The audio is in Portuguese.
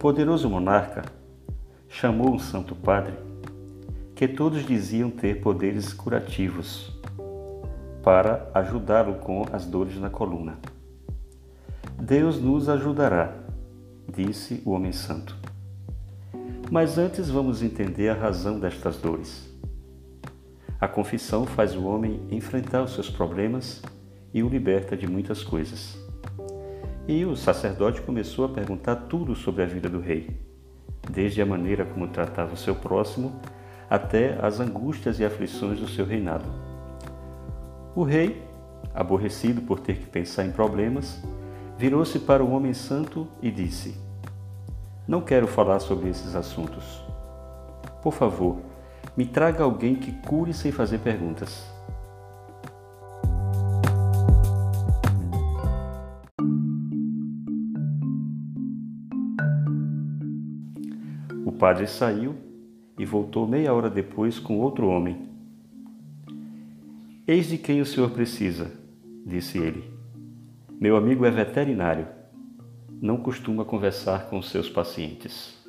poderoso monarca chamou um santo padre que todos diziam ter poderes curativos para ajudá-lo com as dores na coluna. Deus nos ajudará, disse o homem santo. Mas antes vamos entender a razão destas dores. A confissão faz o homem enfrentar os seus problemas e o liberta de muitas coisas. E o sacerdote começou a perguntar tudo sobre a vida do rei, desde a maneira como tratava o seu próximo até as angústias e aflições do seu reinado. O rei, aborrecido por ter que pensar em problemas, virou-se para o homem santo e disse: Não quero falar sobre esses assuntos. Por favor, me traga alguém que cure sem fazer perguntas. O padre saiu e voltou meia hora depois com outro homem. Eis de quem o senhor precisa, disse ele. Meu amigo é veterinário. Não costuma conversar com seus pacientes.